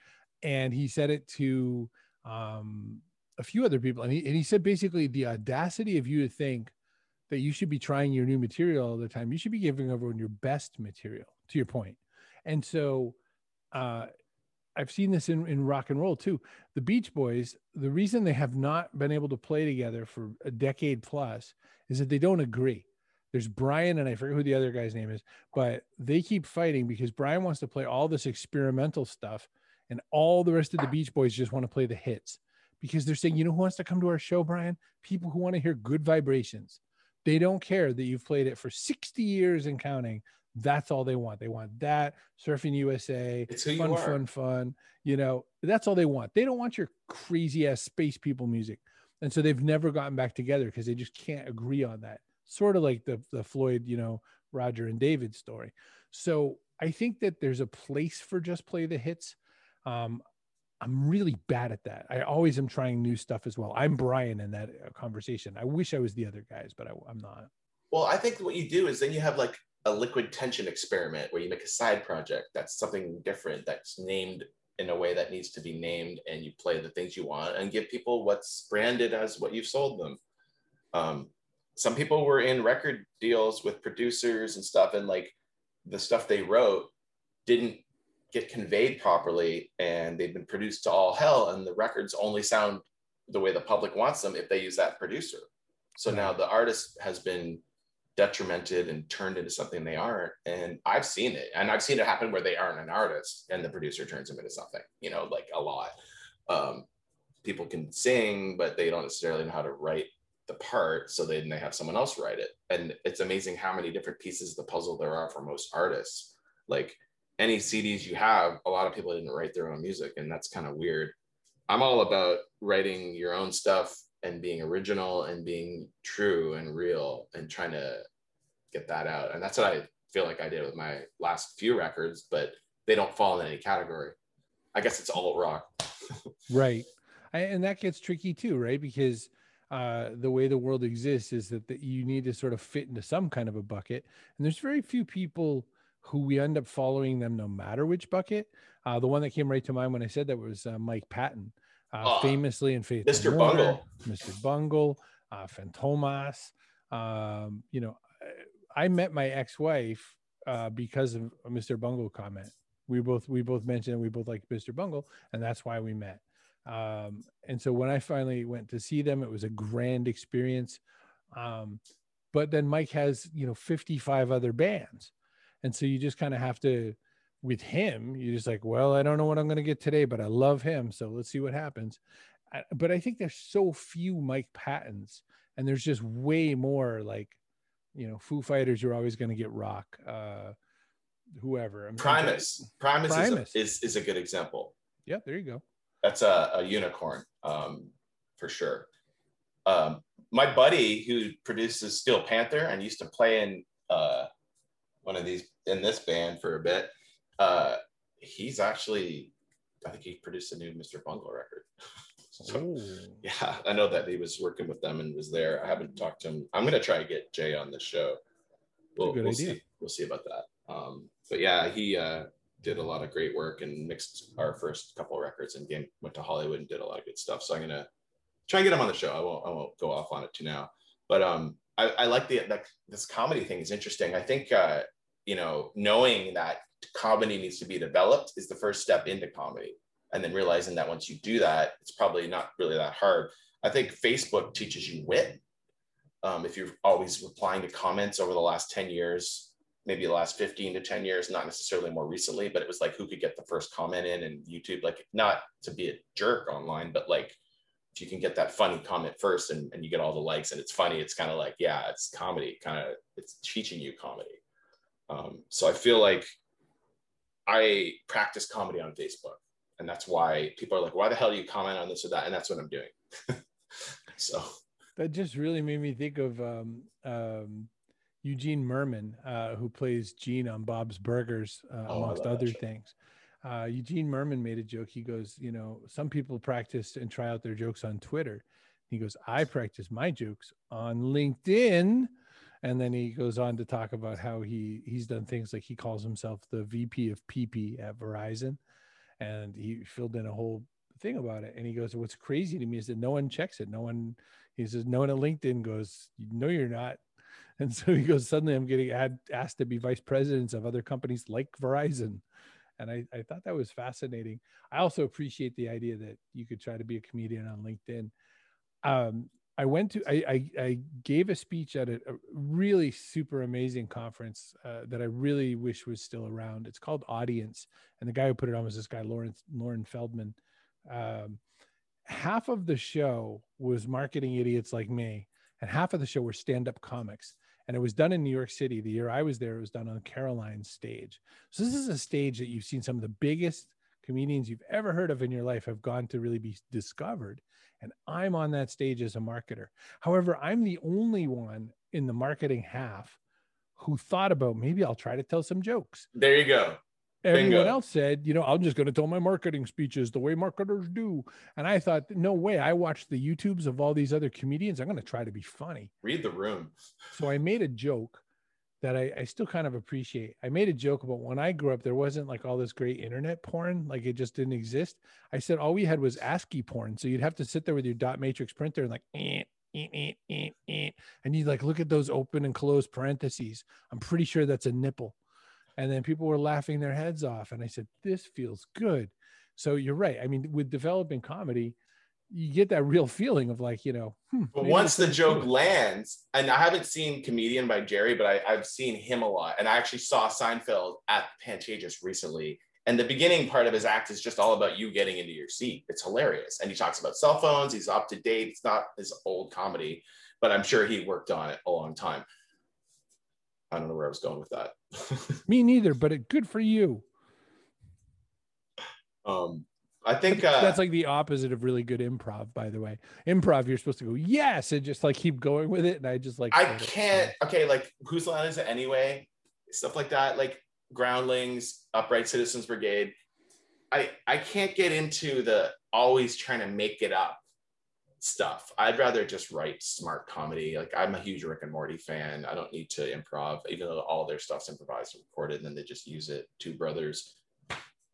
and he said it to um, a few other people, and he and he said basically the audacity of you to think that you should be trying your new material all the time. You should be giving everyone your best material. To your point, and so uh, I've seen this in, in rock and roll too. The Beach Boys, the reason they have not been able to play together for a decade plus is that they don't agree. There's Brian and I forget who the other guy's name is, but they keep fighting because Brian wants to play all this experimental stuff and all the rest of the Beach Boys just want to play the hits because they're saying, you know who wants to come to our show, Brian? People who want to hear good vibrations. They don't care that you've played it for 60 years and counting. That's all they want. They want that surfing USA, it's fun, fun, fun. You know, that's all they want. They don't want your crazy ass space people music. And so they've never gotten back together because they just can't agree on that. Sort of like the the Floyd, you know, Roger and David story. So I think that there's a place for just play the hits. Um, I'm really bad at that. I always am trying new stuff as well. I'm Brian in that uh, conversation. I wish I was the other guys, but I, I'm not. Well, I think what you do is then you have like a liquid tension experiment where you make a side project that's something different that's named in a way that needs to be named and you play the things you want and give people what's branded as what you've sold them um, some people were in record deals with producers and stuff and like the stuff they wrote didn't get conveyed properly and they've been produced to all hell and the records only sound the way the public wants them if they use that producer so now the artist has been detrimented and turned into something they aren't. And I've seen it. And I've seen it happen where they aren't an artist and the producer turns them into something, you know, like a lot. Um, people can sing, but they don't necessarily know how to write the part. So then they have someone else write it. And it's amazing how many different pieces of the puzzle there are for most artists. Like any CDs you have, a lot of people didn't write their own music. And that's kind of weird. I'm all about writing your own stuff and being original and being true and real and trying to get that out. And that's what I feel like I did with my last few records, but they don't fall in any category. I guess it's all rock. [laughs] right. And that gets tricky too, right? Because uh, the way the world exists is that the, you need to sort of fit into some kind of a bucket. And there's very few people who we end up following them no matter which bucket. Uh, the one that came right to mind when I said that was uh, Mike Patton uh, uh, famously in Faith. Mr. Bungle. Mr. Bungle, uh, Fantomas. Um, you know, I met my ex-wife uh, because of a Mr. Bungle comment. We both we both mentioned we both like Mr. Bungle, and that's why we met. Um, and so when I finally went to see them, it was a grand experience. Um, but then Mike has you know 55 other bands, and so you just kind of have to with him, you're just like, well, I don't know what I'm going to get today, but I love him. So let's see what happens. But I think there's so few Mike Pattons, and there's just way more like, you know, Foo Fighters. You're always going to get rock, uh, whoever. I'm Primus. Primus, Primus. Is, a, is, is a good example. Yeah, there you go. That's a, a unicorn um, for sure. Um, my buddy who produces Steel Panther and used to play in uh, one of these in this band for a bit uh, he's actually, I think he produced a new Mr. Bungle record. [laughs] so, yeah, I know that he was working with them and was there. I haven't talked to him. I'm gonna try to get Jay on the show. We'll, we'll see. We'll see about that. Um, but yeah, he uh, did a lot of great work and mixed our first couple records and game went to Hollywood and did a lot of good stuff. So I'm gonna try and get him on the show. I won't I won't go off on it too now. But um I, I like the that this comedy thing is interesting. I think uh, you know, knowing that comedy needs to be developed is the first step into comedy. And then realizing that once you do that, it's probably not really that hard. I think Facebook teaches you wit. Um, if you're always replying to comments over the last 10 years, maybe the last 15 to 10 years, not necessarily more recently, but it was like who could get the first comment in and YouTube, like not to be a jerk online, but like if you can get that funny comment first and, and you get all the likes and it's funny, it's kind of like, yeah, it's comedy, kind of it's teaching you comedy. Um, so I feel like I practice comedy on Facebook. And that's why people are like, why the hell do you comment on this or that? And that's what I'm doing. [laughs] so that just really made me think of um, um, Eugene Mirman, uh, who plays Gene on Bob's Burgers, uh, oh, amongst other things. Uh, Eugene Mirman made a joke. He goes, you know, some people practice and try out their jokes on Twitter. He goes, I practice my jokes on LinkedIn. And then he goes on to talk about how he he's done things like he calls himself the VP of PP at Verizon, and he filled in a whole thing about it. And he goes, "What's crazy to me is that no one checks it. No one." He says, "No one at LinkedIn goes, no, you're not." [laughs] And so he goes, "Suddenly, I'm getting ad- asked to be vice presidents of other companies like Verizon." And I, I thought that was fascinating. I also appreciate the idea that you could try to be a comedian on LinkedIn. Um, I went to I, I, I gave a speech at a, a really super amazing conference uh, that I really wish was still around. It's called Audience, and the guy who put it on was this guy Lawrence Loren Feldman. Um, half of the show was marketing idiots like me, and half of the show were stand-up comics. And it was done in New York City. The year I was there, it was done on Caroline's stage. So this is a stage that you've seen some of the biggest comedians you've ever heard of in your life have gone to really be discovered and I'm on that stage as a marketer. However, I'm the only one in the marketing half who thought about maybe I'll try to tell some jokes. There you go. Everyone Bingo. else said, you know, I'm just going to tell my marketing speeches the way marketers do. And I thought, no way. I watched the YouTubes of all these other comedians. I'm going to try to be funny. Read the room. So I made a joke that I, I still kind of appreciate. I made a joke about when I grew up, there wasn't like all this great internet porn, like it just didn't exist. I said all we had was ASCII porn. So you'd have to sit there with your dot matrix printer and like, eh, eh, eh, eh, eh, and you'd like look at those open and closed parentheses. I'm pretty sure that's a nipple. And then people were laughing their heads off. And I said, this feels good. So you're right. I mean, with developing comedy, you get that real feeling of like you know hmm, but once the joke lands and i haven't seen comedian by jerry but I, have seen him a lot and i actually saw seinfeld at pantages recently and the beginning part of his act is just all about you getting into your seat. It's hilarious. And he talks about cell phones he's up to date it's not his old comedy but i'm sure he worked on it a long time. I don't know where i was going with that. [laughs] Me neither but it, good for you. Um I think [laughs] uh, that's like the opposite of really good improv, by the way. Improv, you're supposed to go yes and just like keep going with it. And I just like I can't. Okay, like whose line is it anyway? Stuff like that, like Groundlings, Upright Citizens Brigade. I I can't get into the always trying to make it up stuff. I'd rather just write smart comedy. Like I'm a huge Rick and Morty fan. I don't need to improv, even though all their stuff's improvised and recorded, and then they just use it. Two brothers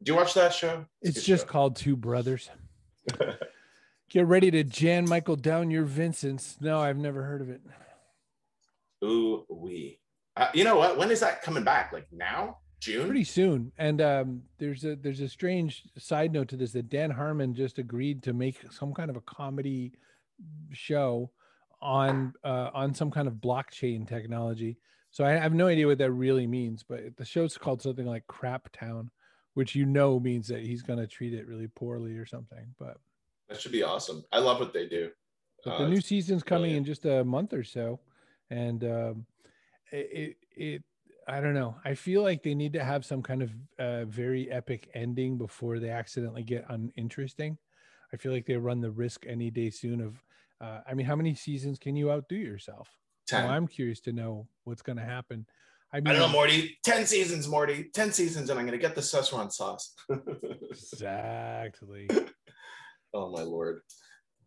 do you watch that show? It's, it's just show. called Two Brothers. [laughs] Get ready to Jan Michael down your Vincents. No, I've never heard of it. Ooh, we. Uh, you know what? When is that coming back? Like now? June? Pretty soon. And um, there's a there's a strange side note to this that Dan Harmon just agreed to make some kind of a comedy show on uh, on some kind of blockchain technology. So I have no idea what that really means, but the show's called something like Crap Town which you know means that he's going to treat it really poorly or something. But that should be awesome. I love what they do. But uh, the new season's coming brilliant. in just a month or so, and um, it, it I don't know. I feel like they need to have some kind of uh, very epic ending before they accidentally get uninteresting. I feel like they run the risk any day soon of. Uh, I mean, how many seasons can you outdo yourself? So I'm curious to know what's going to happen. I, mean, I don't know, Morty. 10 seasons, Morty. 10 seasons, and I'm going to get the Szechuan sauce. [laughs] exactly. oh, my Lord.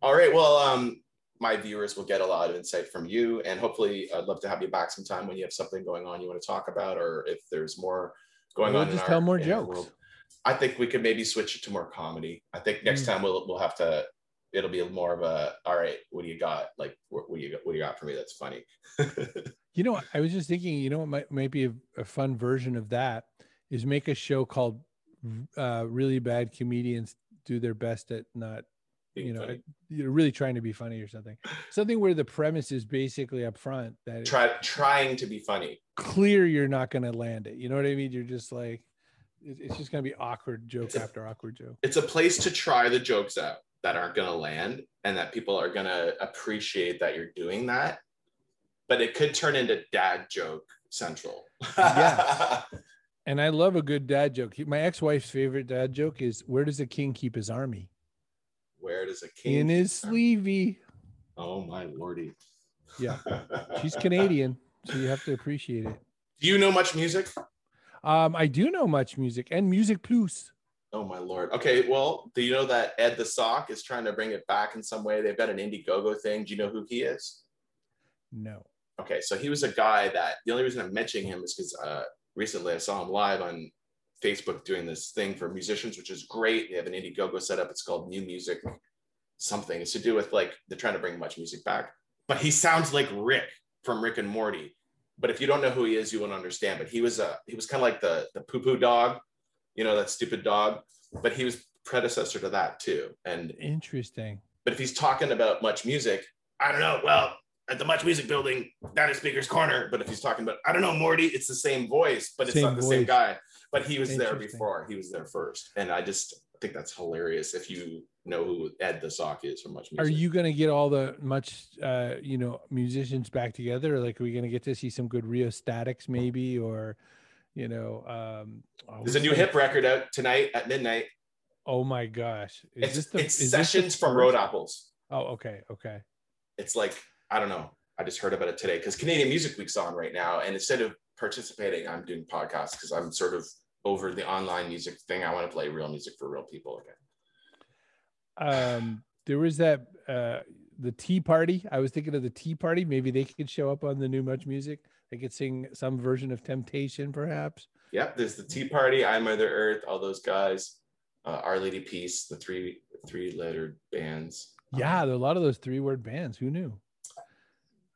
All right. Well, um, my viewers will get a lot of insight from you. And hopefully, I'd love to have you back sometime when you have something going on you want to talk about, or if there's more going we'll on. Just tell our, more jokes. I think we could maybe switch it to more comedy. I think next mm. time we'll we'll have to. It'll be more of a. All right, what do you got? Like, what, what do you what do you got for me? That's funny. [laughs] You know, I was just thinking, you know, what might, might be a, a fun version of that is make a show called uh, Really Bad Comedians Do Their Best at Not you know funny. you're really trying to be funny or something something where the premise is basically up front that try trying to be funny clear you're not going to land it you know what i mean you're just like it's just going to be awkward joke after awkward joke it's a place to try the jokes out that aren't going to land and that people are going to appreciate that you're doing that but it could turn into dad joke central yeah and i love a good dad joke my ex-wife's favorite dad joke is where does a king keep his army where does a king in his sleevey? Oh my lordy. Yeah. [laughs] She's Canadian, so you have to appreciate it. Do you know much music? Um, I do know much music and music plus. Oh my lord. Okay, well, do you know that Ed the Sock is trying to bring it back in some way? They've got an Indiegogo thing. Do you know who he is? No. Okay, so he was a guy that the only reason I'm mentioning him is because uh, recently I saw him live on Facebook doing this thing for musicians, which is great. They have an Indiegogo set up. It's called New Music something. It's to do with like they're trying to bring much music back. But he sounds like Rick from Rick and Morty. But if you don't know who he is, you won't understand. But he was a he was kind of like the the poo poo dog, you know, that stupid dog. But he was predecessor to that too. And interesting. But if he's talking about much music, I don't know. Well, at the Much Music Building, that is Speaker's Corner. But if he's talking about, I don't know, Morty, it's the same voice, but it's same not the voice. same guy. But he was there before. He was there first, and I just think that's hilarious. If you know who Ed the Sock is from Much Music, are you going to get all the much, uh, you know, musicians back together? Like, are we going to get to see some good Rheostatics, maybe, or, you know, um, oh, there's a new hip record out tonight at midnight. Oh my gosh! Is it's, this the, it's sessions from Road Apples. Oh, okay, okay. It's like I don't know. I just heard about it today because Canadian Music Week's on right now, and instead of participating, I'm doing podcasts because I'm sort of over the online music thing. I want to play real music for real people again. Um, there was that uh, the Tea Party. I was thinking of the Tea Party. Maybe they could show up on the new Much Music. They could sing some version of Temptation, perhaps. Yep, there's the Tea Party, I Mother Earth, all those guys. Uh, Our Lady Peace, the three three lettered bands. Yeah, um, there are a lot of those three word bands. Who knew?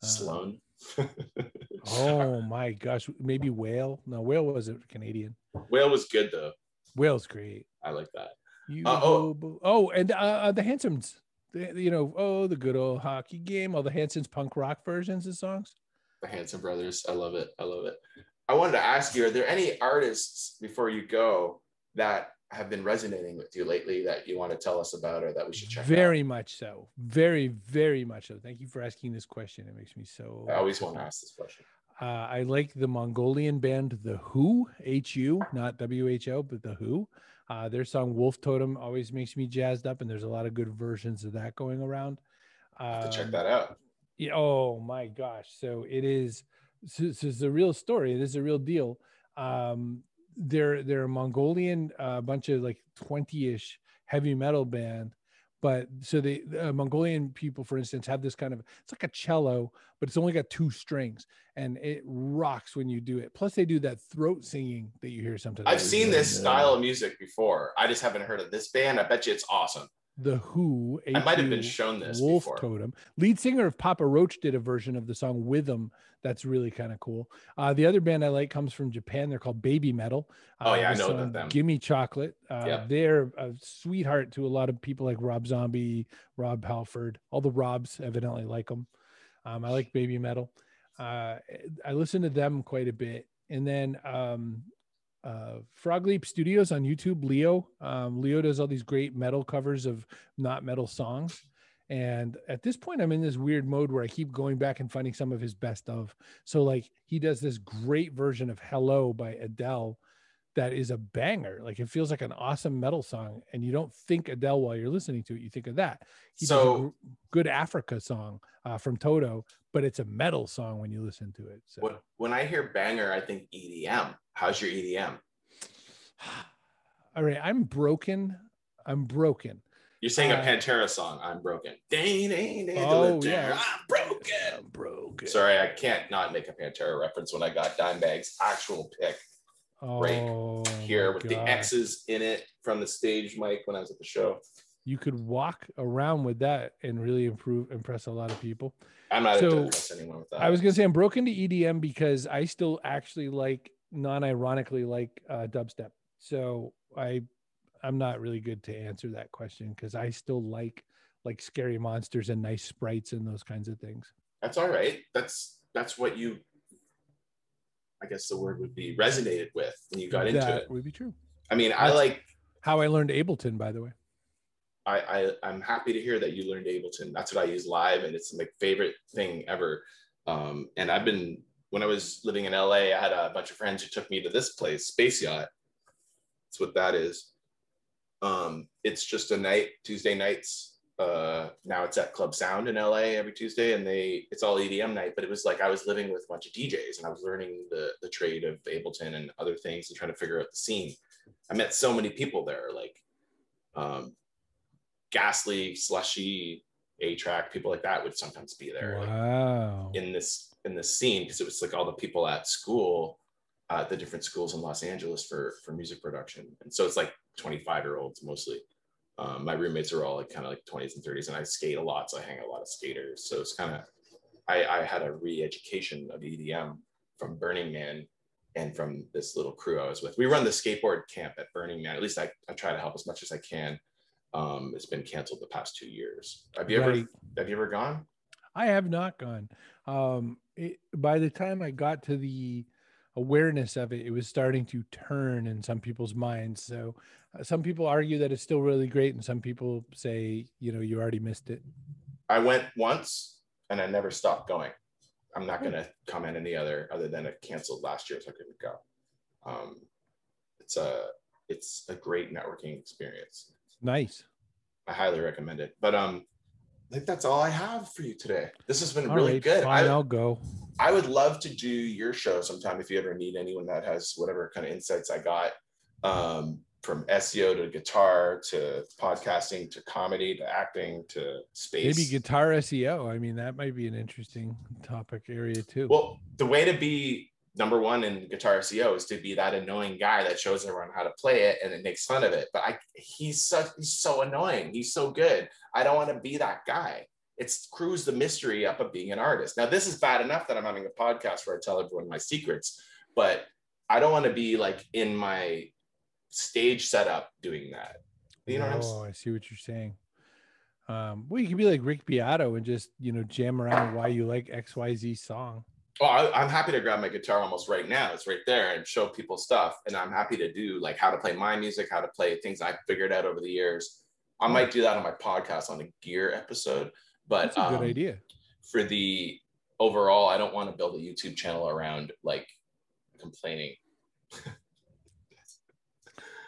Sloan. [laughs] oh my gosh, maybe Whale. No, Whale wasn't Canadian. Whale was good though. Whale's great. I like that. You, uh, oh. oh, and uh, uh the Handsomnes. The, you know, oh, the good old hockey game. All the Hansons punk rock versions of songs. The Hanson brothers. I love it. I love it. I wanted to ask you: Are there any artists before you go that have been resonating with you lately that you want to tell us about or that we should check very out? much so very very much so thank you for asking this question it makes me so i always want to ask this question uh, i like the mongolian band the who hu not who but the who uh, their song wolf totem always makes me jazzed up and there's a lot of good versions of that going around um, check that out yeah, oh my gosh so it is this is a real story this is a real deal um, they're they're a Mongolian a uh, bunch of like 20-ish heavy metal band but so the uh, Mongolian people, for instance, have this kind of it's like a cello, but it's only got two strings, and it rocks when you do it. Plus, they do that throat singing that you hear sometimes. I've seen this style of music before. I just haven't heard of this band. I bet you it's awesome. The Who. I might have been shown this. Wolf before. Totem. Lead singer of Papa Roach did a version of the song with them. That's really kind of cool. Uh, the other band I like comes from Japan. They're called Baby Metal. Uh, oh yeah, I know them. Gimme Chocolate. Uh, yep. They're a sweetheart to a lot of people like Rob Zombie, Rob Halford. All the Robs evidently like them. Um, I like Baby Metal. Uh, I listen to them quite a bit. And then um, uh, Frog Leap Studios on YouTube. Leo, um, Leo does all these great metal covers of not metal songs. And at this point, I'm in this weird mode where I keep going back and finding some of his best of. So, like, he does this great version of Hello by Adele that is a banger. Like, it feels like an awesome metal song. And you don't think Adele while you're listening to it, you think of that. He so, good Africa song uh, from Toto, but it's a metal song when you listen to it. So, when, when I hear banger, I think EDM. How's your EDM? [sighs] All right, I'm broken. I'm broken. You're saying uh, a Pantera song. I'm broken. Dang, dang, dang, oh yeah, I'm broken. I'm broken. Sorry, I can't not make a Pantera reference when I got Dimebag's actual pick oh, right here with God. the X's in it from the stage mic when I was at the show. You could walk around with that and really improve, impress a lot of people. I'm not so, impress anyone with that. I was gonna say I'm broken to EDM because I still actually like non-ironically like uh, dubstep. So I I'm not really good to answer that question because I still like like scary monsters and nice sprites and those kinds of things. That's all right. That's that's what you I guess the word would be resonated with when you got into that it. would be true. I mean, I like How I learned Ableton, by the way. I, I I'm happy to hear that you learned Ableton. That's what I use live, and it's my favorite thing ever. Um, and I've been when I was living in LA, I had a bunch of friends who took me to this place, Space Yacht. That's what that is. Um, it's just a night, Tuesday nights. Uh, now it's at Club Sound in LA every Tuesday, and they it's all EDM night. But it was like I was living with a bunch of DJs, and I was learning the the trade of Ableton and other things, and trying to figure out the scene. I met so many people there, like um, Ghastly, Slushii, A Track, people like that would sometimes be there like, Wow. in this in this scene because it was like all the people at school, uh, the different schools in Los Angeles for for music production, and so it's like 25 year olds mostly. Um, my roommates are all like kind of like 20s and 30s, and I skate a lot, so I hang out a lot of skaters. So it's kind of I, I had a re-education of EDM from Burning Man and from this little crew I was with. We run the skateboard camp at Burning Man. At least I, I try to help as much as I can. Um, it's been canceled the past two years. Have you ever have you ever gone? I have not gone. Um, it, by the time I got to the awareness of it, it was starting to turn in some people's minds. So some people argue that it's still really great, and some people say, you know, you already missed it. I went once and I never stopped going. I'm not going to comment any other other than it canceled last year, so I couldn't go. Um, it's a it's a great networking experience. Nice. I highly recommend it. But um, I think that's all I have for you today. This has been All really right, good. Fine, I, I'll go. I would love to do your show sometime if you ever need anyone that has whatever kind of insights I got um, from SEO to guitar to podcasting to comedy to acting to space. Maybe guitar SEO. I mean, that might be an interesting topic area too. Well, the way to be number one in guitar SEO is to be that annoying guy that shows everyone how to play it and it makes fun of it. But I, he's such, he's so annoying. He's so good. I don't want to be that guy. It's cruise the mystery up of being an artist. Now, this is bad enough that I'm having a podcast where I tell everyone my secrets, but I don't want to be like in my stage setup doing that. You know what I'm saying? oh, I see what you're saying. Um, well, you could be like Rick Beato and just you know jam around why you like X Y Z song. Oh, I, I'm happy to grab my guitar almost right now. It's right there and show people stuff. And I'm happy to do like how to play my music, how to play things I've figured out over the years. I might do that on my podcast on a gear episode. But That's a good um, idea. for the overall, I don't want to build a YouTube channel around like complaining. [laughs]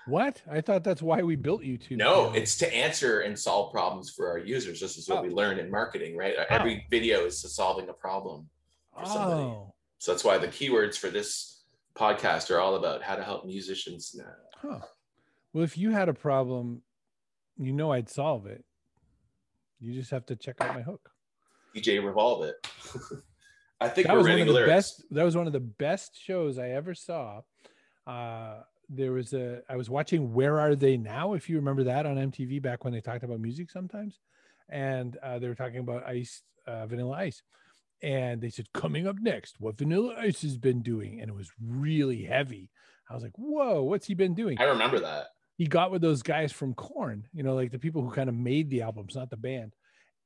What? I thought that's why we built YouTube. No, it's to answer and solve problems for our users. This is what Oh. we learn in marketing, right? Every video is to solving a problem. for somebody. oh, So that's why the keywords for this podcast are all about how to help musicians now. huh. Well, if you had a problem, you know I'd solve it. You just have to check out my hook. DJ Revolve it. [laughs] I think that we're was one of the lyrics. best that was one of the best shows i ever saw uh there was a i was watching where are they now if you remember that on mtv back when they talked about music sometimes and uh, they were talking about ice uh, vanilla ice and they said coming up next what vanilla ice has been doing and it was really heavy i was like whoa what's he been doing I remember that. he got with those guys from Korn, you know, like the people who kind of made the albums, not the band.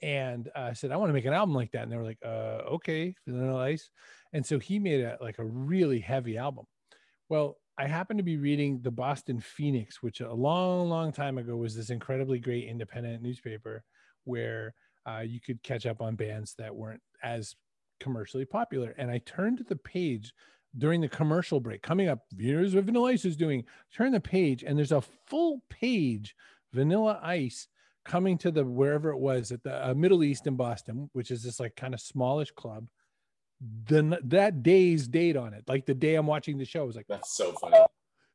And uh, said, I want to make an album like that. And they were like, uh, okay, Vanilla Ice. And so he made a like a really heavy album. Well, I happened to be reading the Boston Phoenix, which a long, long time ago was this incredibly great independent newspaper where uh, you could catch up on bands that weren't as commercially popular. And I turned to the page during the commercial break, coming up, here's what Vanilla Ice is doing. Turn the page, and there's a full page Vanilla Ice coming to the wherever it was at the uh, Middle East in Boston, which is this like kind of smallish club. Then that day's date on it, like the day I'm watching the show, I was like, That's so funny.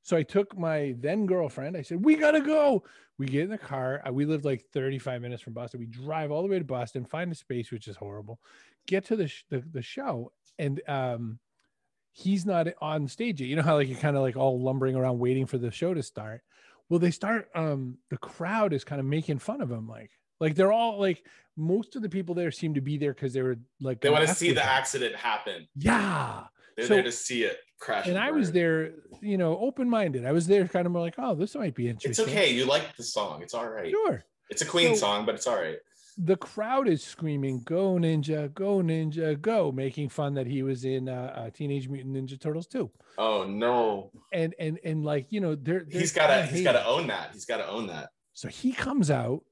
so I took my then girlfriend. I said, "We gotta go." We get in the car. uh, We lived like 35 minutes from Boston. We drive all the way to Boston, find a space, which is horrible. Get to the sh- the, the show, and um, he's not on stage yet. You know how like you're kind of like all lumbering around waiting for the show to start. Well, they start. Um, the crowd is kind of making fun of him, like like they're all like most of the people there seem to be there because they were like They want to see the accident happen. Yeah. They're so, there to see it crash. And, and I was there, you know, open minded. I was there kind of more like, oh, this might be interesting. It's okay. You like the song. It's all right. Sure. It's a Queen so, song, but it's all right. The crowd is screaming, "Go Ninja! Go Ninja! Go!" making fun that he was in uh, uh, Teenage Mutant Ninja Turtles too. Oh no! And and and like you know, they're, they're he's got to he's got to own that. He's got to own that. So he comes out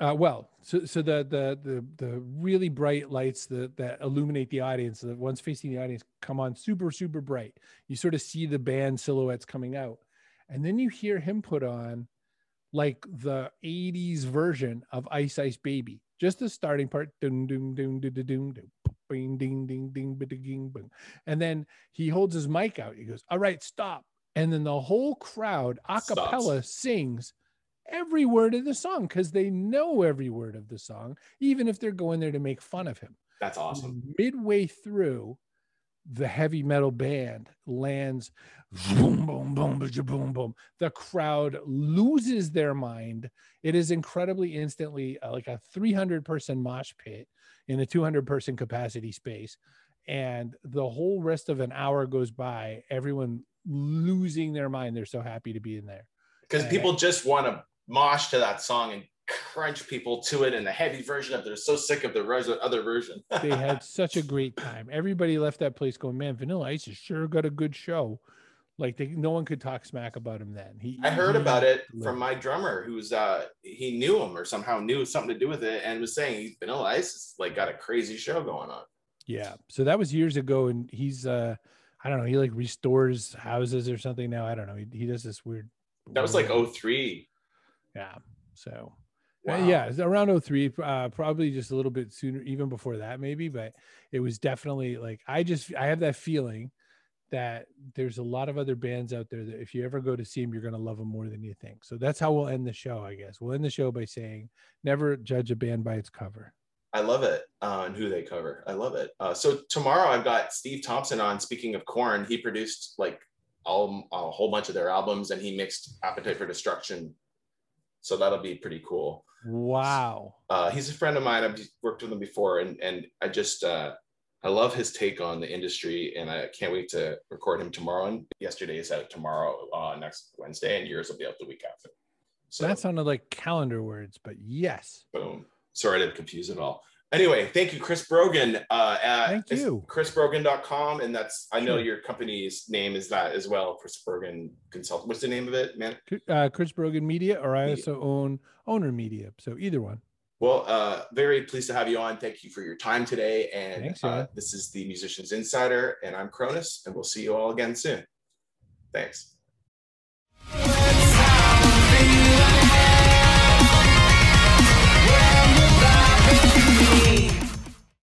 uh, well, so so the the the the really bright lights that that illuminate the audience, the ones facing the audience, come on super super bright. You sort of see the band silhouettes coming out, and then you hear him put on like the '80s version of Ice Ice Baby, just the starting part, ding ding ding ding ding ding, ding ding ding ding ding ding, and then he holds his mic out. He goes, "All right, stop," and then the whole crowd a cappella sings every word of the song because they know every word of the song, even if they're going there to make fun of him. That's awesome. Midway through, the heavy metal band lands boom boom boom boom boom. The crowd loses their mind. It is incredibly instantly uh, like a 300 person mosh pit in a 200 person capacity space. And the whole rest of an hour goes by everyone losing their mind. They're so happy to be in there. Because people just want to mosh to that song and crunch people to it in the heavy version of. They're so sick of the other version. [laughs] they had such a great time. Everybody left that place going, man, Vanilla Ice has sure got a good show. Like they, no one could talk smack about him then. He, I heard he, about it from my drummer, who's uh he knew him or somehow knew something to do with it, and was saying Vanilla Ice is like got a crazy show going on. Yeah, so that was years ago, and he's uh I don't know, he like restores houses or something now. I don't know. He, he does this weird. That was like 03 yeah. So uh, wow. uh, yeah, around 03, uh, probably just a little bit sooner, even before that, maybe, but it was definitely like I just I have that feeling that there's a lot of other bands out there that if you ever go to see them, you're going to love them more than you think. So that's how we'll end the show, I guess. We'll end the show by saying, never judge a band by its cover. I love it uh, and who they cover. I love it. Uh, so tomorrow I've got Steve Thompson on. Speaking of Korn, he produced like all, a whole bunch of their albums and he mixed Appetite for Destruction so that'll be pretty cool. Wow. Uh, he's a friend of mine. I've worked with him before, and and I just uh, I love his take on the industry, and I can't wait to record him tomorrow. And yesterday is out tomorrow, uh, next Wednesday, and yours will be out the week after. So that sounded like calendar words, but yes. Boom. Sorry to confuse it all. Anyway, thank you, Chris Brogan. Uh, at thank you. ChrisBrogan.com. And that's, I know sure. your company's name is that as well, Chris Brogan Consult. What's the name of it, man? Uh, Chris Brogan Media, or I also own Owner Media. So either one. Well, uh, very pleased to have you on. Thank you for your time today. And Thanks, uh, this is the Musicians Insider, and I'm KRONIS, and we'll see you all again soon. Thanks. Me